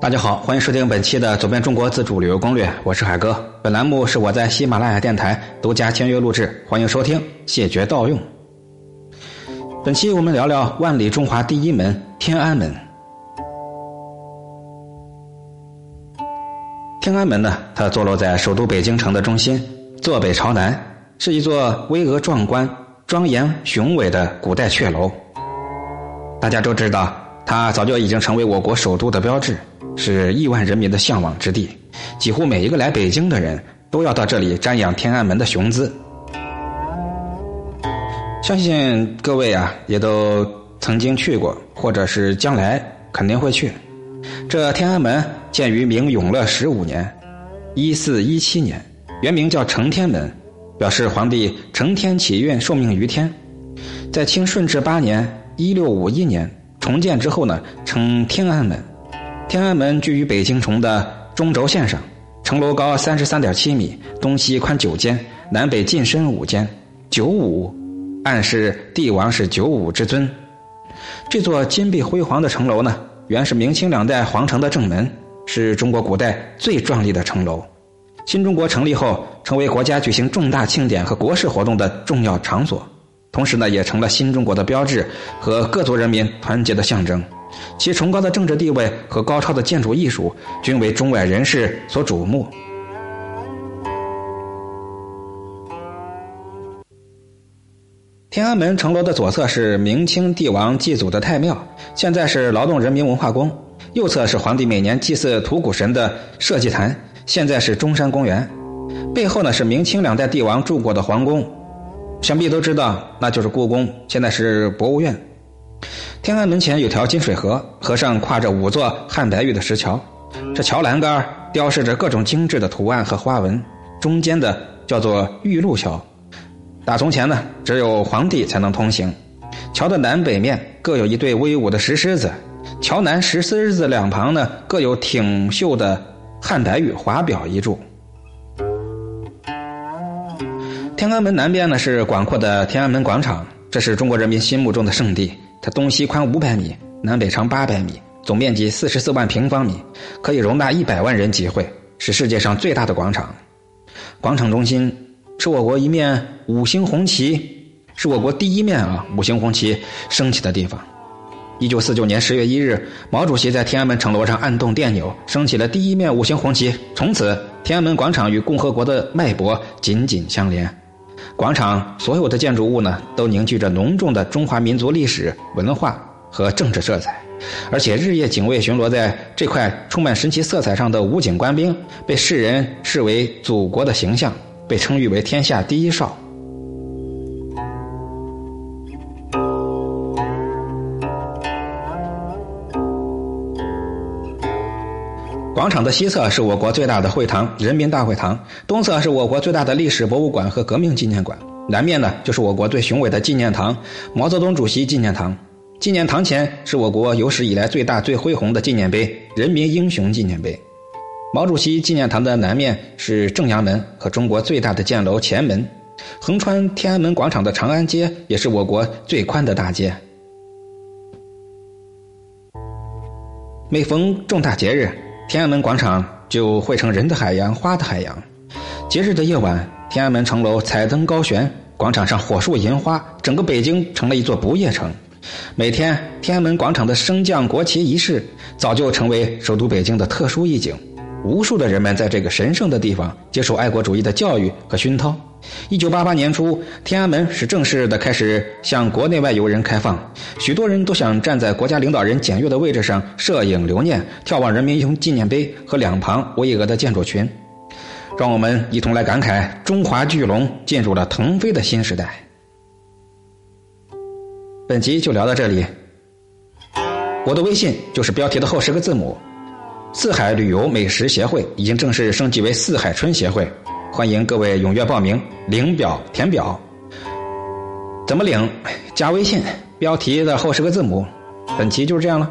大家好，欢迎收听本期的《走遍中国自助旅游攻略》，我是海哥。本栏目是我在喜马拉雅电台独家签约录制，欢迎收听，谢绝盗用。本期我们聊聊万里中华第一门天安门。天安门呢，它坐落在首都北京城的中心，坐北朝南，是一座巍峨壮观、庄严雄伟的古代阙楼。大家都知道，它早就已经成为我国首都的标志。是亿万人民的向往之地，几乎每一个来北京的人都要到这里瞻仰天安门的雄姿。相信各位啊，也都曾经去过，或者是将来肯定会去。这天安门建于明永乐十五年，一四一七年，原名叫承天门，表示皇帝承天启运，受命于天。在清顺治八年（一六五一年）重建之后呢，称天安门。天安门居于北京城的中轴线上，城楼高三十三点七米，东西宽九间，南北进深五间，九五，暗示帝王是九五之尊。这座金碧辉煌的城楼呢，原是明清两代皇城的正门，是中国古代最壮丽的城楼。新中国成立后，成为国家举行重大庆典和国事活动的重要场所，同时呢，也成了新中国的标志和各族人民团结的象征。其崇高的政治地位和高超的建筑艺术，均为中外人士所瞩目。天安门城楼的左侧是明清帝王祭祖的太庙，现在是劳动人民文化宫；右侧是皇帝每年祭祀土谷神的社稷坛，现在是中山公园。背后呢是明清两代帝王住过的皇宫，想必都知道，那就是故宫，现在是博物院。天安门前有条金水河，河上跨着五座汉白玉的石桥，这桥栏杆雕饰着各种精致的图案和花纹，中间的叫做玉露桥。打从前呢，只有皇帝才能通行。桥的南北面各有一对威武的石狮子，桥南石狮子两旁呢，各有挺秀的汉白玉华表一柱。天安门南边呢是广阔的天安门广场，这是中国人民心目中的圣地。它东西宽五百米，南北长八百米，总面积四十四万平方米，可以容纳一百万人集会，是世界上最大的广场。广场中心是我国一面五星红旗，是我国第一面啊五星红旗升起的地方。一九四九年十月一日，毛主席在天安门城楼上按动电钮，升起了第一面五星红旗。从此，天安门广场与共和国的脉搏紧紧相连。广场所有的建筑物呢，都凝聚着浓重的中华民族历史文化和政治色彩，而且日夜警卫巡逻在这块充满神奇色彩上的武警官兵，被世人视为祖国的形象，被称誉为天下第一哨。广场的西侧是我国最大的会堂——人民大会堂，东侧是我国最大的历史博物馆和革命纪念馆，南面呢就是我国最雄伟的纪念堂——毛泽东主席纪念堂。纪念堂前是我国有史以来最大最恢宏的纪念碑——人民英雄纪念碑。毛主席纪念堂的南面是正阳门和中国最大的箭楼前门，横穿天安门广场的长安街也是我国最宽的大街。每逢重大节日，天安门广场就汇成人的海洋、花的海洋。节日的夜晚，天安门城楼彩灯高悬，广场上火树银花，整个北京成了一座不夜城。每天，天安门广场的升降国旗仪式早就成为首都北京的特殊意境。无数的人们在这个神圣的地方接受爱国主义的教育和熏陶。一九八八年初，天安门是正式的开始向国内外游人开放，许多人都想站在国家领导人检阅的位置上摄影留念，眺望人民英雄纪念碑和两旁巍峨的建筑群。让我们一同来感慨：中华巨龙进入了腾飞的新时代。本集就聊到这里。我的微信就是标题的后十个字母。四海旅游美食协会已经正式升级为四海春协会。欢迎各位踊跃报名，领表填表。怎么领？加微信，标题的后十个字母。本期就是这样了。